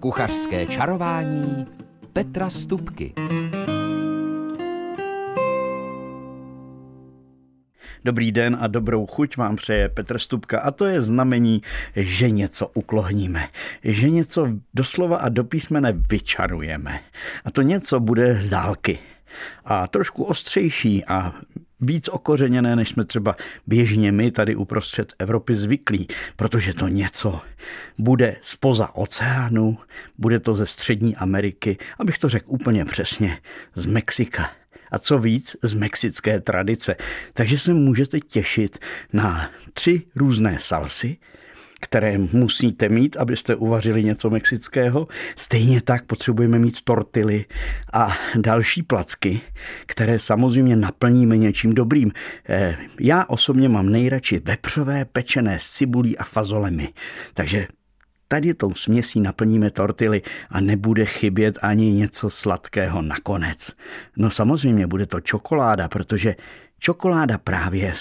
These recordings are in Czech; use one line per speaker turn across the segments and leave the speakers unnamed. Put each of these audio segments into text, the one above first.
Kuchařské čarování Petra Stupky.
Dobrý den a dobrou chuť vám přeje Petr Stupka a to je znamení, že něco uklohníme, že něco doslova a do písmene vyčarujeme. A to něco bude z dálky a trošku ostřejší a víc okořeněné, než jsme třeba běžně my tady uprostřed Evropy zvyklí, protože to něco bude spoza oceánu, bude to ze Střední Ameriky, abych to řekl úplně přesně, z Mexika a co víc z mexické tradice. Takže se můžete těšit na tři různé salsy, které musíte mít, abyste uvařili něco mexického. Stejně tak potřebujeme mít tortily a další placky, které samozřejmě naplníme něčím dobrým. Eh, já osobně mám nejradši vepřové pečené s cibulí a fazolemi. Takže tady tou směsí naplníme tortily a nebude chybět ani něco sladkého nakonec. No samozřejmě bude to čokoláda, protože čokoláda právě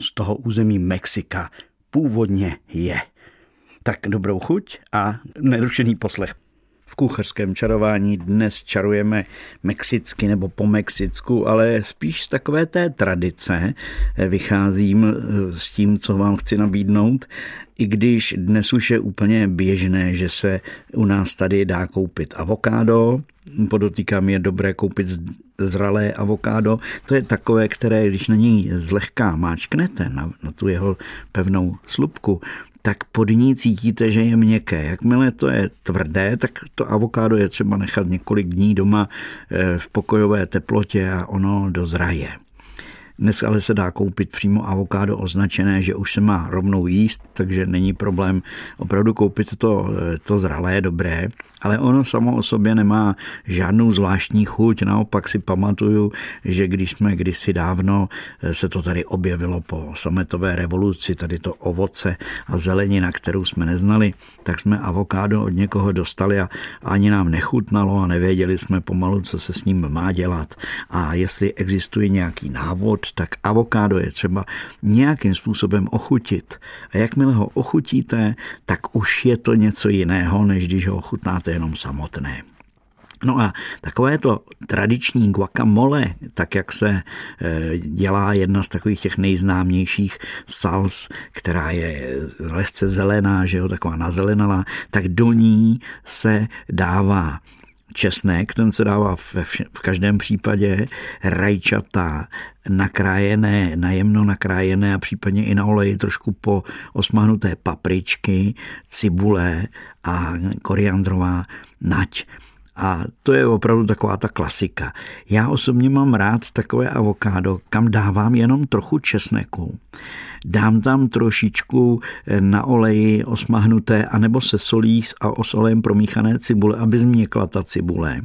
z toho území Mexika původně je. Tak dobrou chuť a nerušený poslech. V kuchařském čarování dnes čarujeme mexicky nebo po mexicku, ale spíš z takové té tradice vycházím eh, s tím, co vám chci nabídnout, i když dnes už je úplně běžné, že se u nás tady dá koupit avokádo, podotýkám, je dobré koupit zralé avokádo. To je takové, které, když na něj zlehká máčknete, na, na tu jeho pevnou slupku, tak pod ní cítíte, že je měkké. Jakmile to je tvrdé, tak to avokádo je třeba nechat několik dní doma eh, v pokojové teplotě a ono dozraje. Dnes ale se dá koupit přímo avokádo označené, že už se má rovnou jíst, takže není problém opravdu koupit to, to zralé, dobré ale ono samo o sobě nemá žádnou zvláštní chuť. Naopak si pamatuju, že když jsme kdysi dávno eh, se to tady objevilo po sametové revoluci, tady to ovoce a zelenina, kterou jsme neznali, tak jsme avokádo od někoho dostali a ani nám nechutnalo a nevěděli jsme pomalu, co se s ním má dělat. A jestli existuje nějaký návod, tak avokádo je třeba nějakým způsobem ochutit. A jakmile ho ochutíte, tak už je to něco jiného, než když ho ochutnáte jenom samotné. No a takové to tradiční guacamole, tak jak se e, dělá jedna z takových těch nejznámějších sals, která je lehce zelená, že jo, taková nazelenalá, tak do ní se dává česnek, ten se dává v, v každém případě, rajčata, nakrájené, najemno nakrájené a případně i na oleji trošku po osmahnuté papričky, cibule a koriandrová nať. A to je opravdu taková ta klasika. Já osobně mám rád takové avokádo, kam dávám jenom trochu česneku. Dám tam trošičku eh, na oleji osmahnuté anebo se solí a osolejem promíchané cibule, aby změkla ta cibule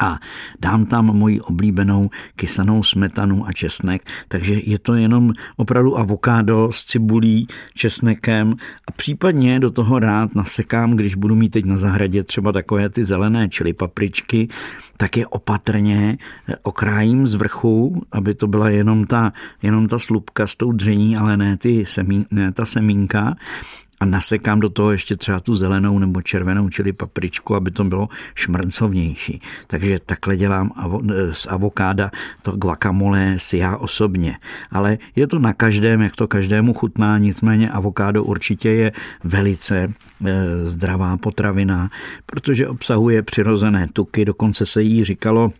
a dám tam moji oblíbenou kysanou smetanu a česnek, takže je to jenom opravdu avokádo s cibulí, česnekem a případně do toho rád nasekám, když budu mít teď na zahradě třeba takové ty zelené čili papričky, tak je opatrně okrájím z vrchu, aby to byla jenom ta, jenom ta slupka s tou dření, ale ne, ty semí, ne ta semínka a nasekám do toho ještě třeba tu zelenou nebo červenou, čili papričku, aby to bylo šmrncovnější. Takže takhle dělám z avokáda to guacamole si já osobně. Ale je to na každém, jak to každému chutná, nicméně avokádo určitě je velice e, zdravá potravina, protože obsahuje přirozené tuky, dokonce se jí říkalo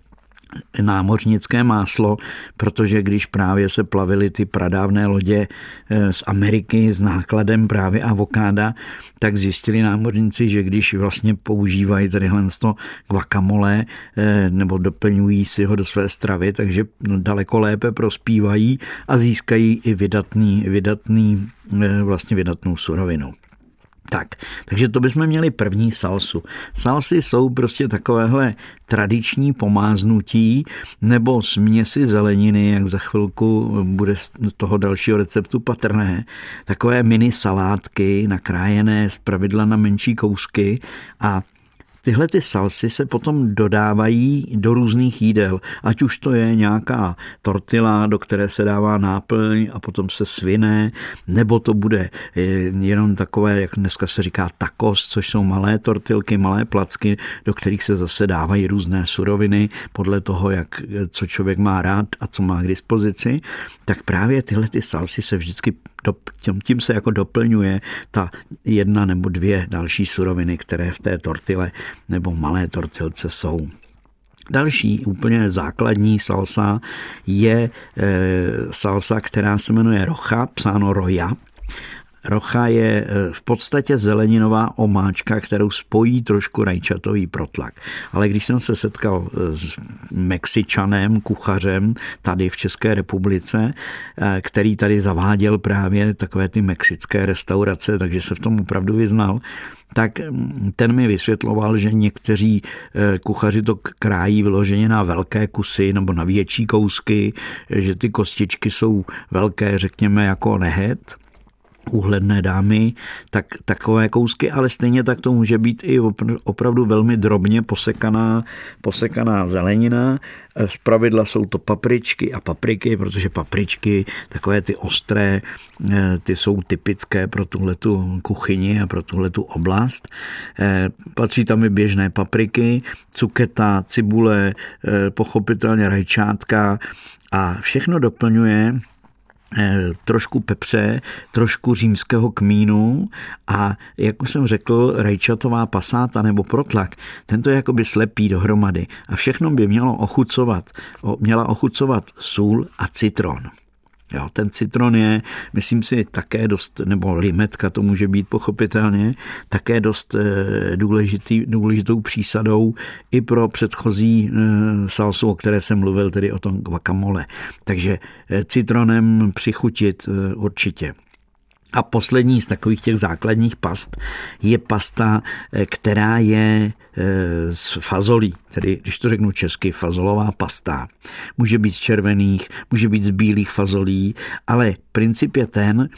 námořnické máslo, protože když právě se plavily ty pradávné lodě eh, z Ameriky s nákladem právě avokáda, tak zjistili námořníci, že když vlastně používají tadyhle to guacamole eh, nebo doplňují si ho do své stravy, takže daleko lépe prospívají a získají i vydatný, vydatný eh, vlastně vydatnou surovinu. Tak, takže to bychom měli první salsu. Salsy jsou prostě takovéhle tradiční pomáznutí nebo směsi zeleniny, jak za chvilku bude z toho dalšího receptu patrné. Takové mini salátky nakrájené z pravidla na menší kousky a tyhle ty salsy se potom dodávají do různých jídel, ať už to je nějaká tortila, do které se dává náplň a potom se svine, nebo to bude eh, jenom takové, jak dneska se říká tacos, což jsou malé tortilky, malé placky, do kterých se zase dávají různé suroviny podle toho, jak, co člověk má rád a co má k dispozici, tak právě tyhle ty salsy se vždycky tím, tím se jako doplňuje ta jedna nebo dvě další suroviny, které v té tortile nebo malé tortilce jsou. Další úplně základní salsa je e, salsa, která se jmenuje rocha, psáno roja. Rocha je e, v podstatě zeleninová omáčka, kterou spojí trošku rajčatový protlak. Ale když jsem se setkal e, s Mexičanem, kuchařem tady v České republice, e, který tady zaváděl právě takové ty mexické restaurace, takže se v tom opravdu vyznal, tak ten mi vysvětloval, že někteří kuchaři to krájí vyloženě na velké kusy nebo na větší kousky, že ty kostičky jsou velké, řekněme, jako nehet úhledné dámy, tak takové kousky, ale stejně tak to může být i opravdu velmi drobně posekaná, posekaná zelenina. Z pravidla jsou to papričky a papriky, protože papričky, takové ty ostré, eh, ty jsou typické pro tuhletu kuchyni a pro tuhletu oblast. Eh, patří tam i běžné papriky, cuketa, cibule, eh, pochopitelně rajčátka a všechno doplňuje trošku pepře, trošku římského kmínu a, jak už jsem řekl, rajčatová pasáta nebo protlak, tento je jakoby slepý dohromady a všechno by mělo ochucovat, měla ochucovat sůl a citron. Jo, ten citron je, myslím si, také dost, nebo limetka to může být pochopitelně, také dost eh, důležitý, důležitou přísadou i pro předchozí eh, salsu, o které jsem mluvil, tedy o tom guacamole. Takže eh, citronem přichutit určitě. A poslední z takových těch základních past je pasta, která je z fazolí, tedy když to řeknu česky, fazolová pasta. Může být z červených, může být z bílých fazolí, ale princip je ten,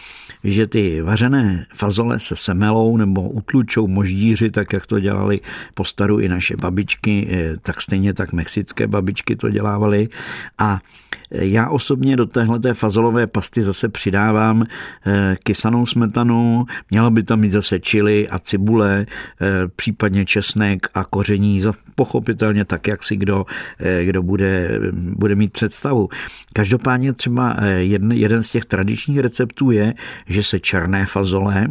že ty vařené fazole se semelou nebo utlučou moždíři, tak jak to dělali po staru i naše babičky, eh, tak stejně tak mexické babičky to dělávaly. A eh, já osobně do téhle fazolové pasty zase přidávám eh, kysanou smetanu, měla by tam mít zase čili a cibule, případně česnek a koření, pochopitelně tak, jak si kdo, kdo bude, bude mít představu. Každopádně třeba jeden, jeden z těch tradičních receptů je, že se černé fazole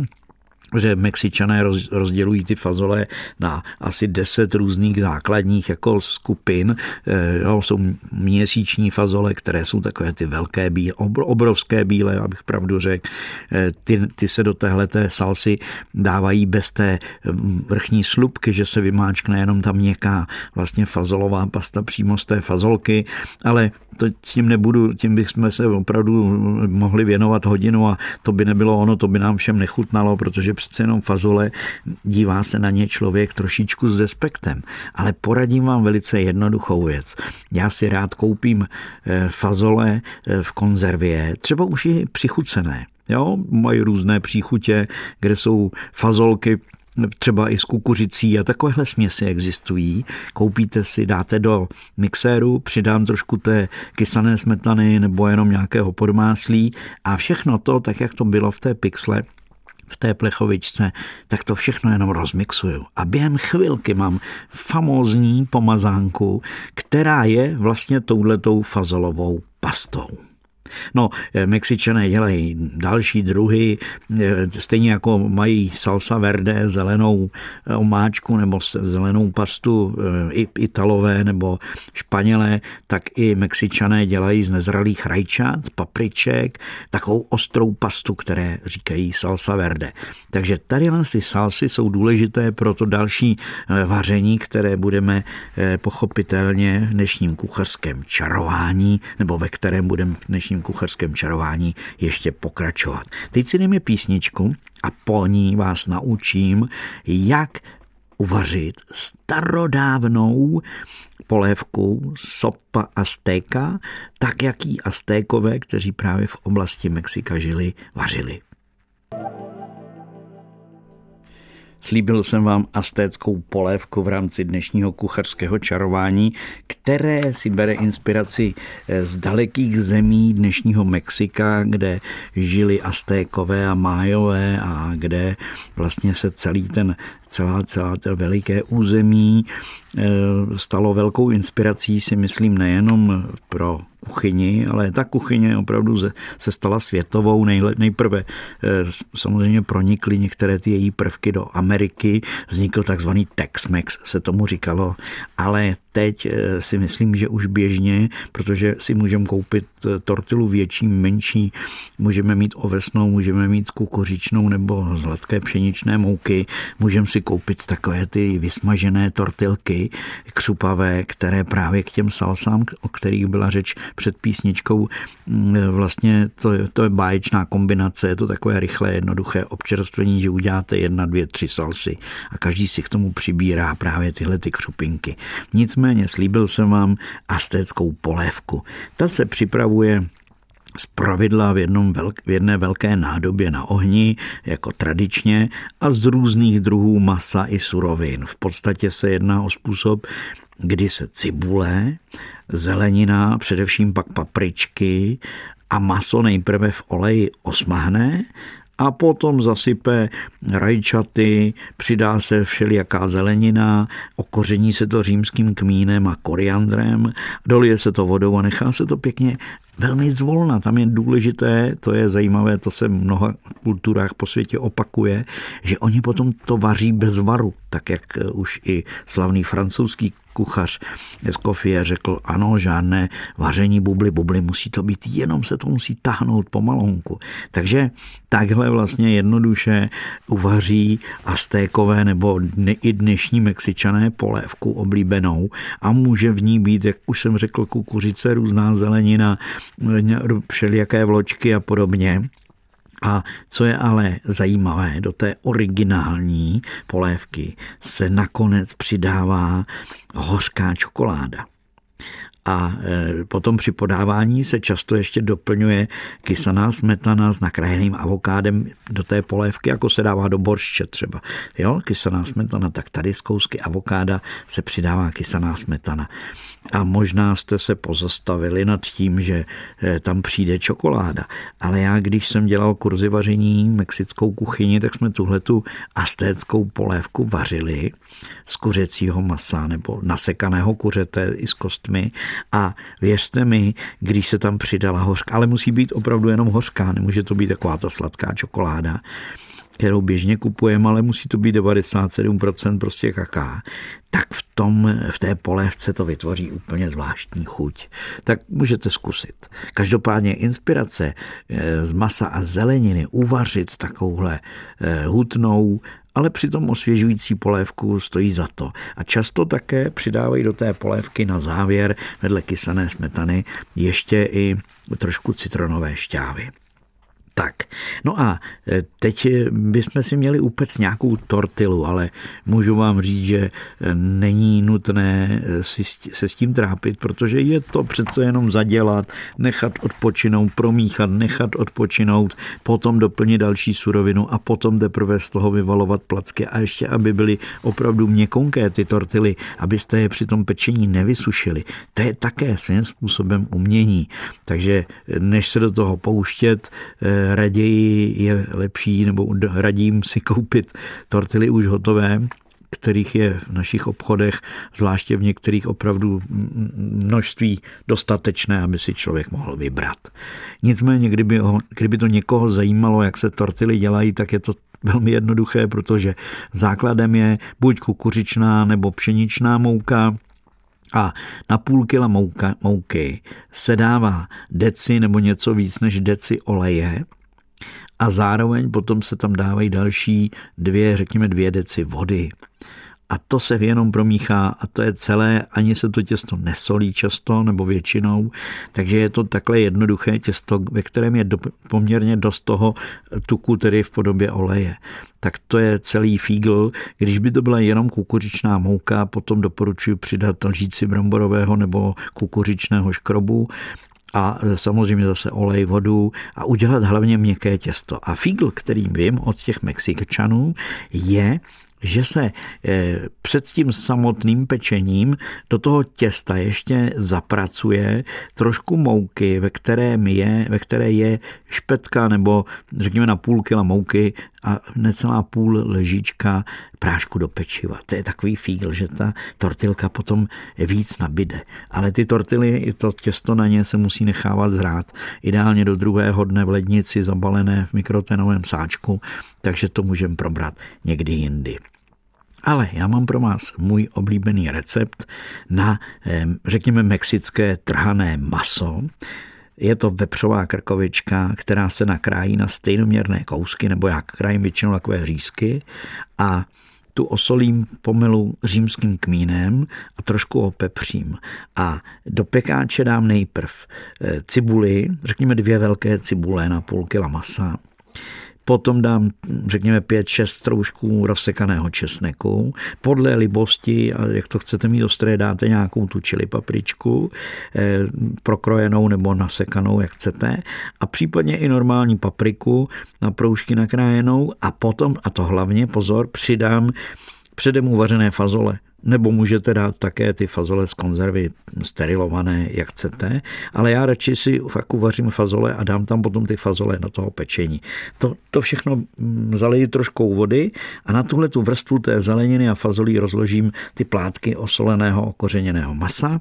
že Mexičané rozdělují ty fazole na asi deset různých základních jako skupin. Eh, jo, jsou měsíční fazole, které jsou takové ty velké bílé, obrovské bílé, abych pravdu řekl. Eh, ty, ty se do téhle salsy dávají bez té vrchní slupky, že se vymáčkne jenom tam měkká vlastně fazolová pasta přímo z té fazolky, ale to tím nebudu, tím bychom se opravdu mohli věnovat hodinu a to by nebylo ono, to by nám všem nechutnalo, protože přece jenom fazole dívá se na ně člověk trošičku s respektem. Ale poradím vám velice jednoduchou věc. Já si rád koupím eh, fazole eh, v konzervě, třeba už i přichucené. Jo, mají různé příchutě, kde jsou fazolky třeba i s kukuřicí a takovéhle směsi existují. Koupíte si, dáte do mixéru, přidám trošku té kysané smetany nebo jenom nějakého podmáslí a všechno to, tak jak to bylo v té pixle, v té plechovičce, tak to všechno jenom rozmixuju. A během chvilky mám famózní pomazánku, která je vlastně touhletou fazolovou pastou. No, eh, Mexičané dělají další druhy, eh, stejně jako mají salsa verde, zelenou eh, omáčku nebo zelenou pastu i Italové nebo Španělé, tak i Mexičané dělají z nezralých rajčat, papriček, takovou ostrou pastu, které říkají salsa verde. Takže tady ty salsy jsou důležité pro to další vaření, které budeme pochopitelně v dnešním kuchařském čarování, nebo ve kterém budeme v dnešním kuchařském čarování ještě pokračovat. Teď si jdeme písničku a po ní vás naučím, jak uvařit starodávnou polévku sopa aztéka, tak jak ji aztékové, kteří právě v oblasti Mexika žili, vařili. Slíbil jsem vám astéckou polévku v rámci dnešního kuchařského čarování, které si bere inspiraci eh, z dalekých zemí dnešního Mexika, kde žili astékové a májové a kde vlastně se celý ten celá, celá to veliké území eh, stalo velkou inspirací, si myslím, nejenom pro kuchyni, ale ta kuchyně opravdu se stala světovou. Nejprve eh, samozřejmě pronikly některé ty její prvky do Ameriky, vznikl takzvaný Tex-Mex, se tomu říkalo, ale teď eh, si myslím, že už běžně, protože si můžeme koupit tortilu větší, menší, můžeme mít ovesnou, můžeme mít kukuřičnou nebo z hladké pšeničné mouky, můžeme si koupit takové ty vysmažené tortilky křupavé, které právě k těm salsám, o kterých byla řeč před písničkou, mm, vlastně to, to je báječná kombinace, je to takové rychlé, jednoduché občerstvení, že uděláte jedna, dvě, tři salsy a každý si k tomu přibírá právě tyhle ty křupinky. Nicméně slíbil jsem vám astéckou polévku. Ta se připravuje z pravidla v, jednom velk, v jedné velké nádobě na ohni, jako tradičně, a z různých druhů masa i surovin. V podstatě se jedná o způsob, kdy se cibule, zelenina, především pak papričky a maso nejprve v oleji osmahne a potom zasype rajčaty, přidá se všelijaká zelenina, okoření se to římským kmínem a koriandrem, dolije se to vodou a nechá se to pěkně velmi zvolna. Tam je důležité, to je zajímavé, to se v mnoha kulturách po světě opakuje, že oni potom to vaří bez varu, tak jak už i slavný francouzský kuchař Escoffier řekl, ano, žádné vaření bubly, bubly musí to být, jenom se to musí tahnout pomalonku. Takže takhle vlastně jednoduše uvaří aztékové nebo i dnešní mexičané polévku oblíbenou a může v ní být, jak už jsem řekl, kukuřice, různá zelenina, všelijaké vločky a podobně. A co je ale zajímavé, do té originální polévky se nakonec přidává hořká čokoláda. A e, potom při podávání se často ještě doplňuje kysaná smetana s nakrájeným avokádem do té polévky, jako se dává do borště třeba. Jo, kysaná smetana, tak tady z kousky avokáda se přidává kysaná smetana a možná jste se pozastavili nad tím, že eh, tam přijde čokoláda. Ale já, když jsem dělal kurzy vaření mexickou kuchyni, tak jsme tuhle tu astéckou polévku vařili z kuřecího masa nebo nasekaného kuřete i s kostmi a věřte mi, když se tam přidala hořka, ale musí být opravdu jenom hořká, nemůže to být taková ta sladká čokoláda, kterou běžně kupujeme, ale musí to být 97% prostě kaká, tak v, tom, v té polévce to vytvoří úplně zvláštní chuť. Tak můžete zkusit. Každopádně inspirace eh, z masa a zeleniny uvařit takovouhle eh, hutnou, ale přitom osvěžující polévku stojí za to. A často také přidávají do té polévky na závěr vedle kysané smetany ještě i trošku citronové šťávy. Tak, no a e, teď bychom si měli upec nějakou tortilu, ale můžu vám říct, že e, není nutné e, se s tím trápit, protože je to přece jenom zadělat, nechat odpočinout, promíchat, nechat odpočinout, potom doplnit další surovinu a potom teprve z toho vyvalovat placky a ještě, aby byly opravdu měkonké ty tortily, abyste je při tom pečení nevysušili. To je také svým způsobem umění. Takže než se do toho pouštět, raději je lepší, nebo radím si koupit tortily už hotové, kterých je v našich obchodech, zvláště v některých opravdu množství dostatečné, aby si člověk mohl vybrat. Nicméně, kdyby, ho, kdyby to někoho zajímalo, jak se tortily dělají, tak je to velmi jednoduché, protože základem je buď kukuřičná nebo pšeničná mouka, a na půl kila mouka, mouky se dává deci nebo něco víc než deci oleje a zároveň potom se tam dávají další dvě, řekněme dvě deci vody. A to se jenom promíchá a to je celé, ani se to těsto nesolí často nebo většinou, takže je to takhle jednoduché těsto, ve kterém je do, poměrně dost toho tuku, tedy v podobě oleje. Tak to je celý fígl. Když by to byla jenom kukuřičná mouka, potom doporučuji přidat lžíci bramborového nebo kukuřičného škrobu a samozřejmě zase olej, vodu a udělat hlavně měkké těsto. A fígl, který vím od těch Mexičanů, je že se eh, před tím samotným pečením do toho těsta ještě zapracuje trošku mouky, ve které je, ve které je špetka nebo řekněme na půl kila mouky a necelá půl ležička prášku do pečiva. To je takový fíl, že ta tortilka potom víc nabide. Ale ty tortily, to těsto na ně se musí nechávat zrát. Ideálně do druhého dne v lednici zabalené v mikrotenovém sáčku, takže to můžeme probrat někdy jindy. Ale já mám pro vás můj oblíbený recept na, řekněme, mexické trhané maso. Je to vepřová krkovička, která se nakrájí na stejnoměrné kousky, nebo já krájím většinou takové řízky a tu osolím pomelu římským kmínem a trošku opepřím. A do pekáče dám nejprv eh, cibuli, řekněme dvě velké cibule na půl kila masa, Potom dám, řekněme, 5-6 stroužků rozsekaného česneku. Podle libosti, a jak to chcete mít ostré, dáte nějakou tu čili papričku, eh, prokrojenou nebo nasekanou, jak chcete. A případně i normální papriku na proužky nakrájenou. A potom, a to hlavně, pozor, přidám předem uvařené fazole nebo můžete dát také ty fazole z konzervy sterilované, jak chcete, ale já radši si fakt uvařím fazole a dám tam potom ty fazole na toho pečení. To, to všechno mm, zaleji troškou vody a na tuhle tu vrstvu té zeleniny a fazolí rozložím ty plátky osoleného okořeněného masa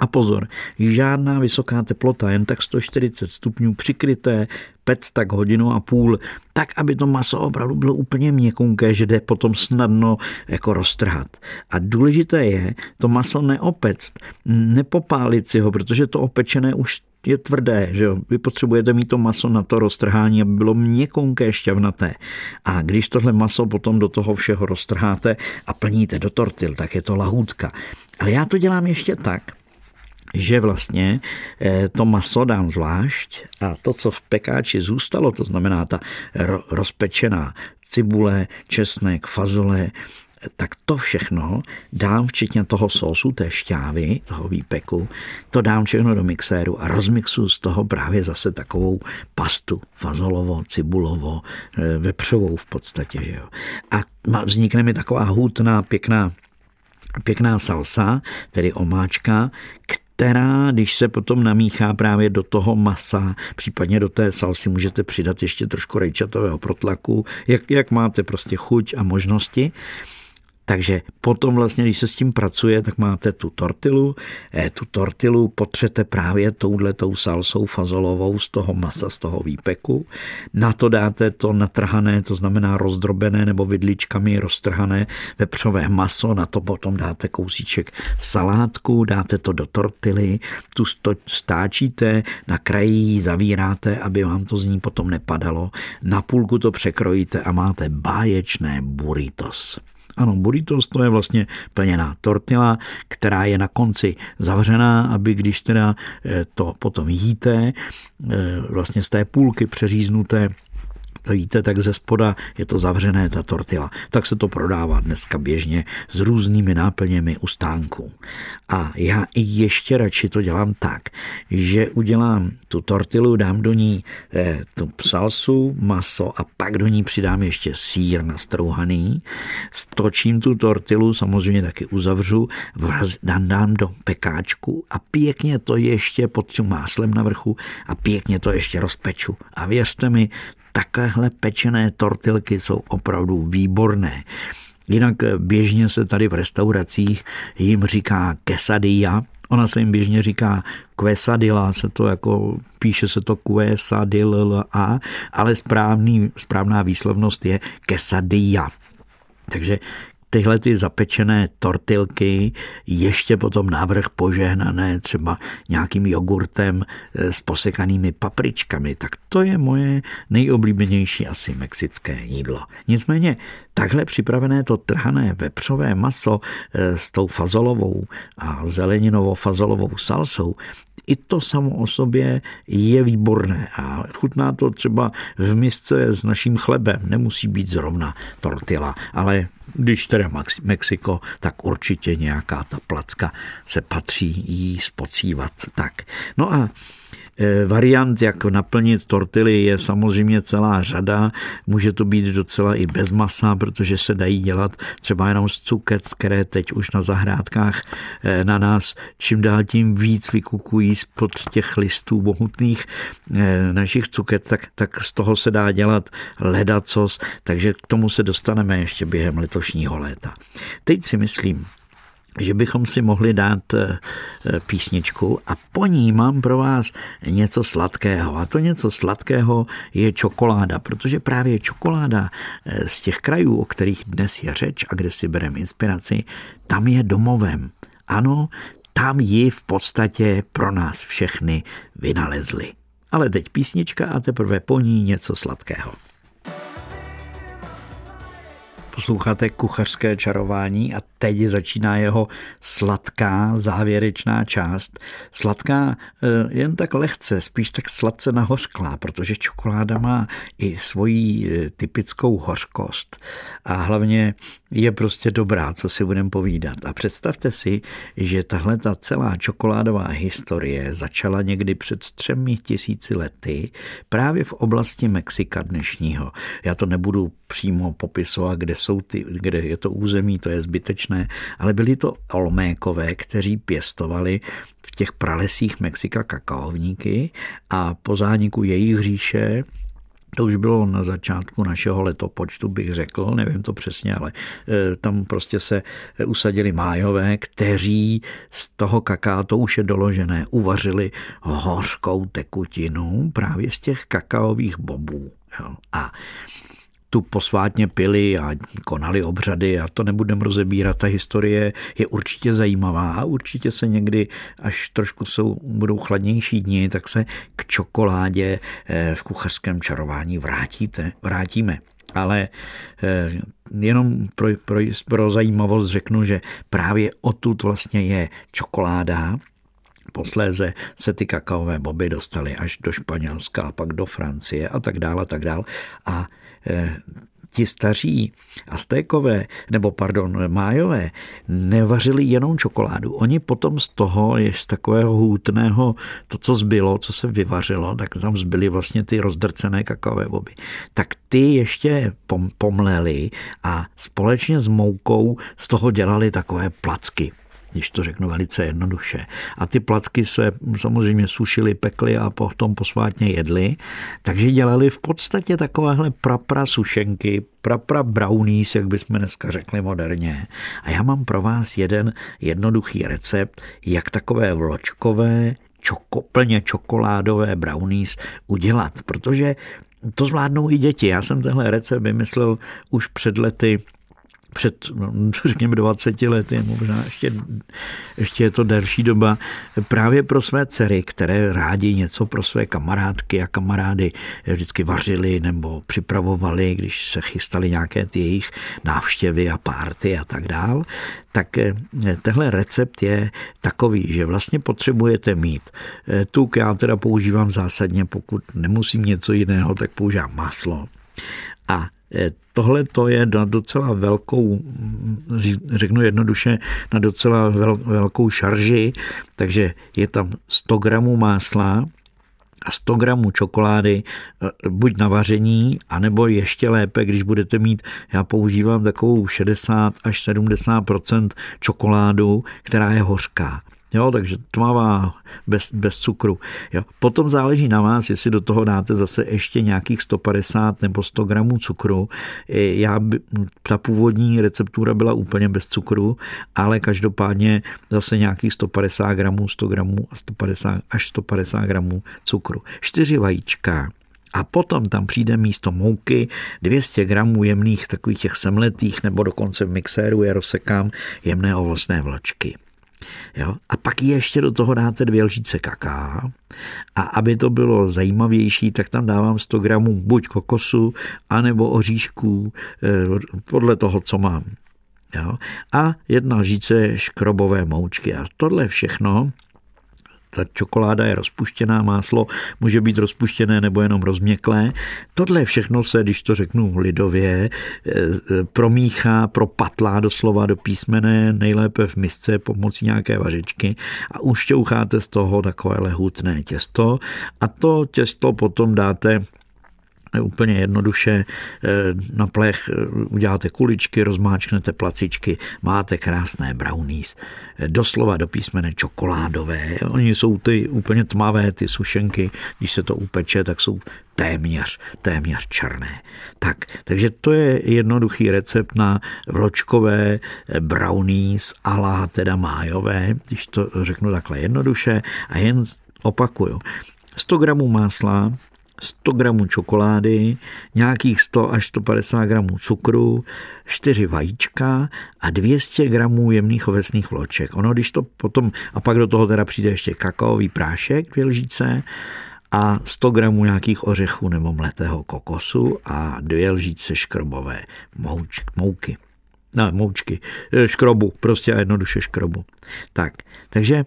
a pozor, žádná vysoká teplota, jen tak 140 stupňů přikryté, pec tak hodinu a půl, tak, aby to maso opravdu bylo úplně měkké, že jde potom snadno jako roztrhat. A důležité je to maso neopect, nepopálit si ho, protože to opečené už je tvrdé, že jo? Vy potřebujete mít to maso na to roztrhání, aby bylo měkonké, šťavnaté. A když tohle maso potom do toho všeho roztrháte a plníte do tortil, tak je to lahůdka. Ale já to dělám ještě tak, že vlastně eh, to maso dám zvlášť a to, co v pekáči zůstalo, to znamená ta rozpečená cibule, česnek, fazole, tak to všechno dám, včetně toho sósu, té šťávy, toho výpeku, to dám všechno do mixéru a rozmixu z toho právě zase takovou pastu fazolovo, cibulovo, eh, vepřovou v podstatě. Že jo. A vznikne mi taková hutná, pěkná pěkná salsa, tedy omáčka, která, když se potom namíchá právě do toho masa, případně do té salsy, můžete přidat ještě trošku rajčatového protlaku, jak, jak máte prostě chuť a možnosti. Takže potom vlastně, když se s tím pracuje, tak máte tu tortilu. Eh, tu tortilu potřete právě touhletou salsou fazolovou z toho masa, z toho výpeku. Na to dáte to natrhané, to znamená rozdrobené nebo vidličkami roztrhané vepřové maso. Na to potom dáte kousíček salátku, dáte to do tortily, tu stáčíte, na kraji zavíráte, aby vám to z ní potom nepadalo. Na půlku to překrojíte a máte báječné burritos. Ano, burritos to je vlastně plněná tortila, která je na konci zavřená, aby když teda eh, to potom jíte, eh, vlastně z té půlky přeříznuté to víte, tak ze spoda je to zavřené, ta tortila. Tak se to prodává dneska běžně s různými náplněmi u stánku. A já i ještě radši to dělám tak, že udělám tu tortilu, dám do ní eh, tu salsu, maso a pak do ní přidám ještě sír nastrouhaný, stočím tu tortilu, samozřejmě taky uzavřu, dám, dám do pekáčku a pěkně to ještě pod tím máslem na vrchu a pěkně to ještě rozpeču. A věřte mi, takovéhle pečené tortilky jsou opravdu výborné. Jinak běžně se tady v restauracích jim říká quesadilla, Ona se jim běžně říká quesadilla, se to jako, píše se to quesadilla, ale správný, správná výslovnost je quesadilla. Takže tyhle ty zapečené tortilky, ještě potom návrh požehnané třeba nějakým jogurtem eh, s posekanými papričkami, tak to je moje nejoblíbenější asi mexické jídlo. Nicméně takhle připravené to trhané vepřové maso eh, s tou fazolovou a zeleninovou fazolovou salsou, i to samo o sobě je výborné a chutná to třeba v misce s naším chlebem. Nemusí být zrovna tortila, ale když teda Mexiko, tak určitě nějaká ta placka se patří jí spocívat. Tak, no a variant, jak naplnit tortily, je samozřejmě celá řada. Může to být docela i bez masa, protože se dají dělat třeba jenom z cukec, které teď už na zahrádkách eh, na nás čím dál tím víc vykukují spod těch listů bohutných eh, našich cukec, tak, tak z toho se dá dělat ledacos, takže k tomu se dostaneme ještě během letošního léta. Teď si myslím, že bychom si mohli dát eh, písničku a po ní mám pro vás něco sladkého. A to něco sladkého je čokoláda, protože právě čokoláda eh, z těch krajů, o kterých dnes je řeč a kde si bereme inspiraci, tam je domovem. Ano, tam ji v podstatě pro nás všechny vynalezli. Ale teď písnička a teprve po ní něco sladkého. Posloucháte kuchařské čarování a teď začíná jeho sladká závěrečná část. Sladká eh, jen tak lehce, spíš tak sladce nahořklá, protože čokoláda má i svoji eh, typickou hořkost a hlavně je prostě dobrá, co si budeme povídat. A představte si, že tahle ta celá čokoládová historie začala někdy před třemi tisíci lety právě v oblasti Mexika dnešního. Já to nebudu přímo popisovat, kde jsou ty, kde je to území, to je zbytečné, ale byli to Olmékové, kteří pěstovali v těch pralesích Mexika kakaovníky a po zániku jejich říše to už bylo na začátku našeho letopočtu, bych řekl, nevím to přesně, ale e, tam prostě se usadili májové, kteří z toho kaká, to už je doložené, uvařili hořkou tekutinu právě z těch kakaových bobů. A tu posvátně pili a konali obřady a to nebudeme rozebírat. Ta historie je určitě zajímavá a určitě se někdy, až trošku jsou, budou chladnější dny, tak se k čokoládě eh, v kuchařském čarování vrátíte, vrátíme. Ale eh, jenom pro, pro, pro zajímavost řeknu, že právě odtud vlastně je čokoláda, Posléze se ty kakaové boby dostaly až do Španělska a pak do Francie a tak dále a tak dále. A ti staří Aztékové, nebo pardon, Májové, nevařili jenom čokoládu. Oni potom z toho, je z takového hůtného, to, co zbylo, co se vyvařilo, tak tam zbyly vlastně ty rozdrcené kakaové boby. Tak ty ještě pomleli a společně s moukou z toho dělali takové placky když to řeknu velice jednoduše. A ty placky se samozřejmě sušily, pekly a potom posvátně jedly, takže dělali v podstatě takovéhle prapra sušenky, prapra brownies, jak bychom dneska řekli moderně. A já mám pro vás jeden jednoduchý recept, jak takové vločkové, čoko, plně čokoládové brownies udělat, protože to zvládnou i děti. Já jsem tenhle recept vymyslel už před lety před, no, řekněme, 20 lety, možná ještě, ještě je to delší doba, právě pro své dcery, které rádi něco pro své kamarádky a kamarády vždycky vařili nebo připravovali, když se chystali nějaké ty jejich návštěvy a párty a tak dál, tak eh, tenhle recept je takový, že vlastně potřebujete mít eh, tuk, já teda používám zásadně, pokud nemusím něco jiného, tak používám maslo. A tohle to je na docela velkou, řeknu jednoduše, na docela velkou šarži, takže je tam 100 gramů másla, a 100 gramů čokolády eh, buď na vaření, anebo ještě lépe, když budete mít, já používám takovou 60 až 70% čokoládu, která je hořká. Jo, takže tmavá, bez, bez cukru. Jo. Potom záleží na vás, jestli do toho dáte zase ještě nějakých 150 nebo 100 gramů cukru. Já, ta původní receptura byla úplně bez cukru, ale každopádně zase nějakých 150 gramů, 100 gramů a 150, až 150 gramů cukru. Čtyři vajíčka, a potom tam přijde místo mouky 200 gramů jemných takových těch semletých nebo dokonce v mixéru je rozsekám jemné ovocné vločky. Jo? A pak ještě do toho dáte dvě lžíce kaká a aby to bylo zajímavější, tak tam dávám 100 gramů buď kokosu, anebo oříšků, eh, podle toho, co mám. Jo? A jedna lžíce škrobové moučky. A tohle všechno Ta čokoláda je rozpuštěná, máslo může být rozpuštěné nebo jenom rozměklé. Tohle všechno se, když to řeknu lidově, eh, promíchá, propatlá doslova do písmene, nejlépe v misce pomocí nějaké vařičky a ušťoucháte z toho takové hutné těsto a to těsto potom dáte úplně jednoduše eh, na plech eh, uděláte kuličky, rozmáčknete placičky, máte krásné brownies, eh, doslova do písmene čokoládové. Oni jsou ty úplně tmavé, ty sušenky, když se to upeče, tak jsou téměř, téměř černé. Tak, takže to je jednoduchý recept na vločkové brownies ala teda májové, když to řeknu takhle jednoduše a jen opakuju. 100 gramů másla, 100 gramů čokolády, nějakých 100 až 150 gramů cukru, 4 vajíčka a 200 gramů jemných ovesných vloček. Ono, když to potom, a pak do toho teda přijde ještě kakaový prášek, dvě lžíce, a 100 gramů nějakých ořechů nebo mletého kokosu a dvě lžíce škrobové mouč, mouky. No, moučky, škrobu, prostě a jednoduše škrobu. Tak, takže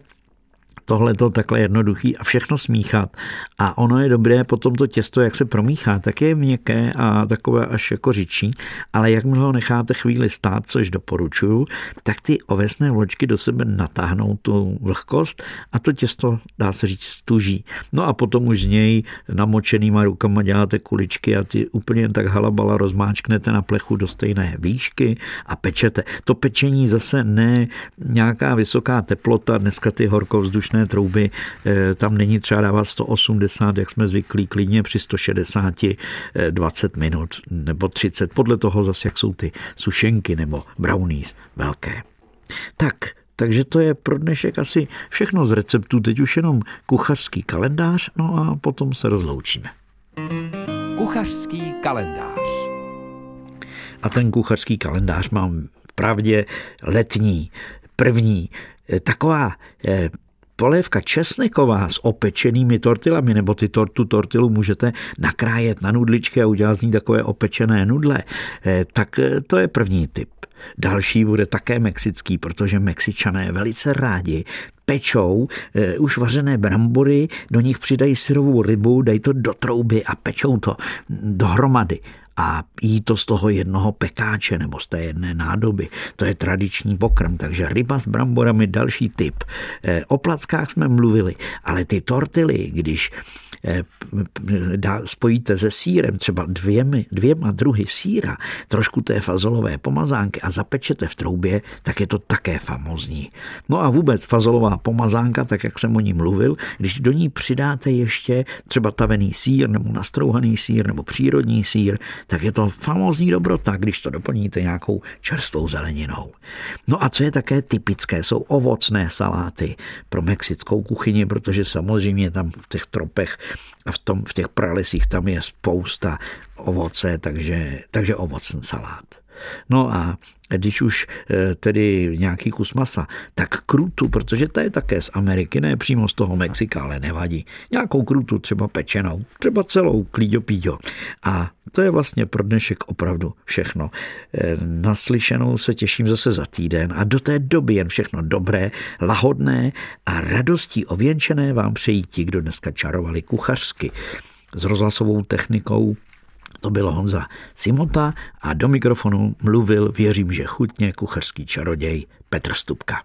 tohle to takhle jednoduchý a všechno smíchat. A ono je dobré potom to těsto, jak se promíchá, tak je měkké a takové až jako řičí, ale jakmile ho necháte chvíli stát, což doporučuju, tak ty ovesné vločky do sebe natáhnou tu vlhkost a to těsto, dá se říct, stuží. No a potom už z něj namočenýma rukama děláte kuličky a ty úplně tak halabala rozmáčknete na plechu do stejné výšky a pečete. To pečení zase ne nějaká vysoká teplota, dneska ty horkovzdušné vzdušné trouby, eh, tam není třeba dávat 180, jak jsme zvyklí, klidně při 160 20 eh, minut nebo 30, podle toho zase, jak jsou ty sušenky nebo brownies velké. Tak, takže to je pro dnešek asi všechno z receptů, teď už jenom kuchařský kalendář, no a potom se rozloučíme.
Kuchařský kalendář.
A ten kuchařský kalendář mám pravdě letní, první, eh, taková polévka česneková s opečenými tortilami, nebo ty tor, tu tortilu můžete nakrájet na nudličky a udělat z ní takové opečené nudle, eh, tak eh, to je první typ. Další bude také mexický, protože Mexičané velice rádi pečou e, už vařené brambory, do nich přidají syrovou rybu, dají to do trouby a pečou to dohromady a jí to z toho jednoho pekáče nebo z té jedné nádoby. To je tradiční pokrm, takže ryba s bramborami další typ. E, o plackách jsme mluvili, ale ty tortily, když Eh, spojíte se sírem, třeba dvěmi, dvěma druhy síra, trošku té fazolové pomazánky a zapečete v troubě, tak je to také famozní. No a vůbec fazolová pomazánka, tak jak jsem o ní mluvil, když do ní přidáte ještě třeba tavený sír nebo nastrouhaný sír nebo přírodní sír, tak je to famózní dobrota, když to doplníte nějakou čerstvou zeleninou. No a co je také typické, jsou ovocné saláty pro mexickou kuchyni, protože samozřejmě tam v těch tropech a v, tom, v těch pralesích tam je spousta ovoce, takže, takže ovocný salát. No a když už eh, tedy nějaký kus masa, tak krutu, protože to je také z Ameriky, ne přímo z toho Mexika, ale nevadí. Nějakou krutu, třeba pečenou, třeba celou klíďo píďo. A to je vlastně pro dnešek opravdu všechno. Eh, naslyšenou se těším zase za týden a do té doby jen všechno dobré, lahodné a radostí ověnčené vám přejí ti, kdo dneska čarovali kuchařsky s rozhlasovou technikou to byl Honza Simota a do mikrofonu mluvil, věřím, že chutně, kuchařský čaroděj Petr Stupka.